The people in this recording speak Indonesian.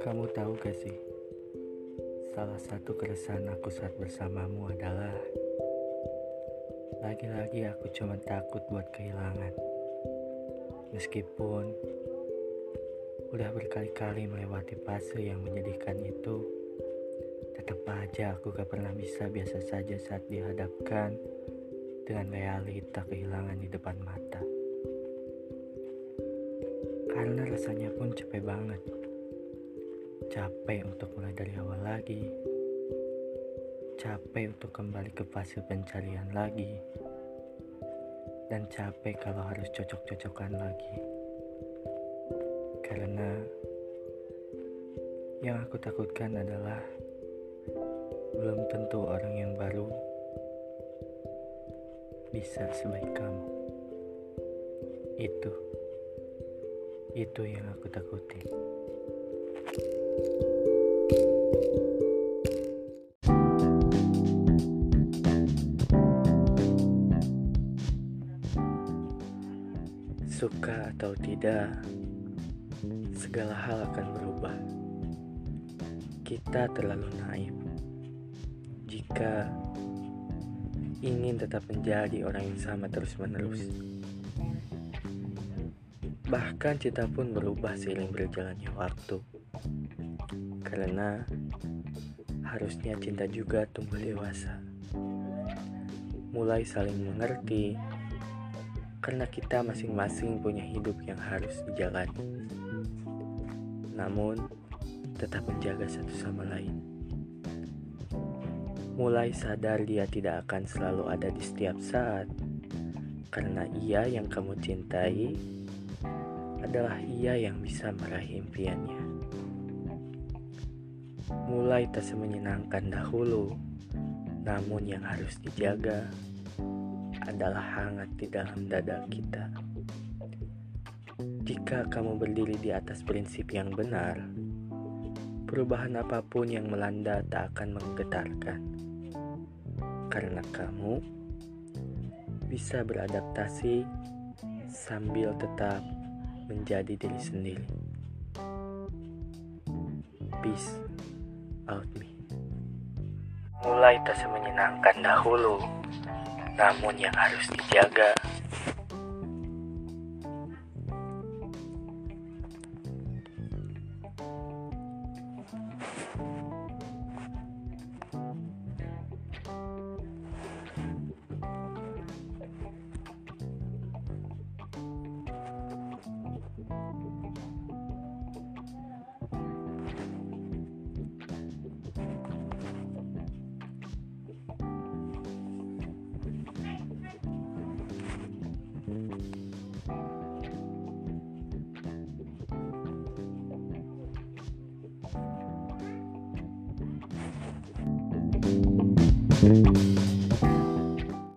Kamu tahu gak sih, salah satu keresahan aku saat bersamamu adalah lagi-lagi aku cuma takut buat kehilangan. Meskipun udah berkali-kali melewati fase yang menyedihkan itu, tetap aja aku gak pernah bisa biasa saja saat dihadapkan dengan realita kehilangan di depan mata. Karena rasanya pun capek banget Capek untuk mulai dari awal lagi. Capek untuk kembali ke fase pencarian lagi. Dan capek kalau harus cocok-cocokan lagi. Karena yang aku takutkan adalah belum tentu orang yang baru bisa sebaik kamu. Itu itu yang aku takuti. Suka atau tidak, segala hal akan berubah. Kita terlalu naif jika ingin tetap menjadi orang yang sama terus-menerus. Bahkan cinta pun berubah seiring berjalannya waktu. Karena harusnya cinta juga tumbuh dewasa. Mulai saling mengerti, karena kita masing-masing punya hidup yang harus dijalani. Namun, tetap menjaga satu sama lain. Mulai sadar dia tidak akan selalu ada di setiap saat, karena ia yang kamu cintai adalah ia yang bisa meraih impiannya. Mulai tak semenyenangkan dahulu, namun yang harus dijaga adalah hangat di dalam dada kita. Jika kamu berdiri di atas prinsip yang benar, perubahan apa pun yang melanda tak akan menggetarkan. Karena kamu bisa beradaptasi sambil tetap menjadi diri sendiri. Peace out me. Mulai tak semenyenangkan dahulu namun yang harus dijaga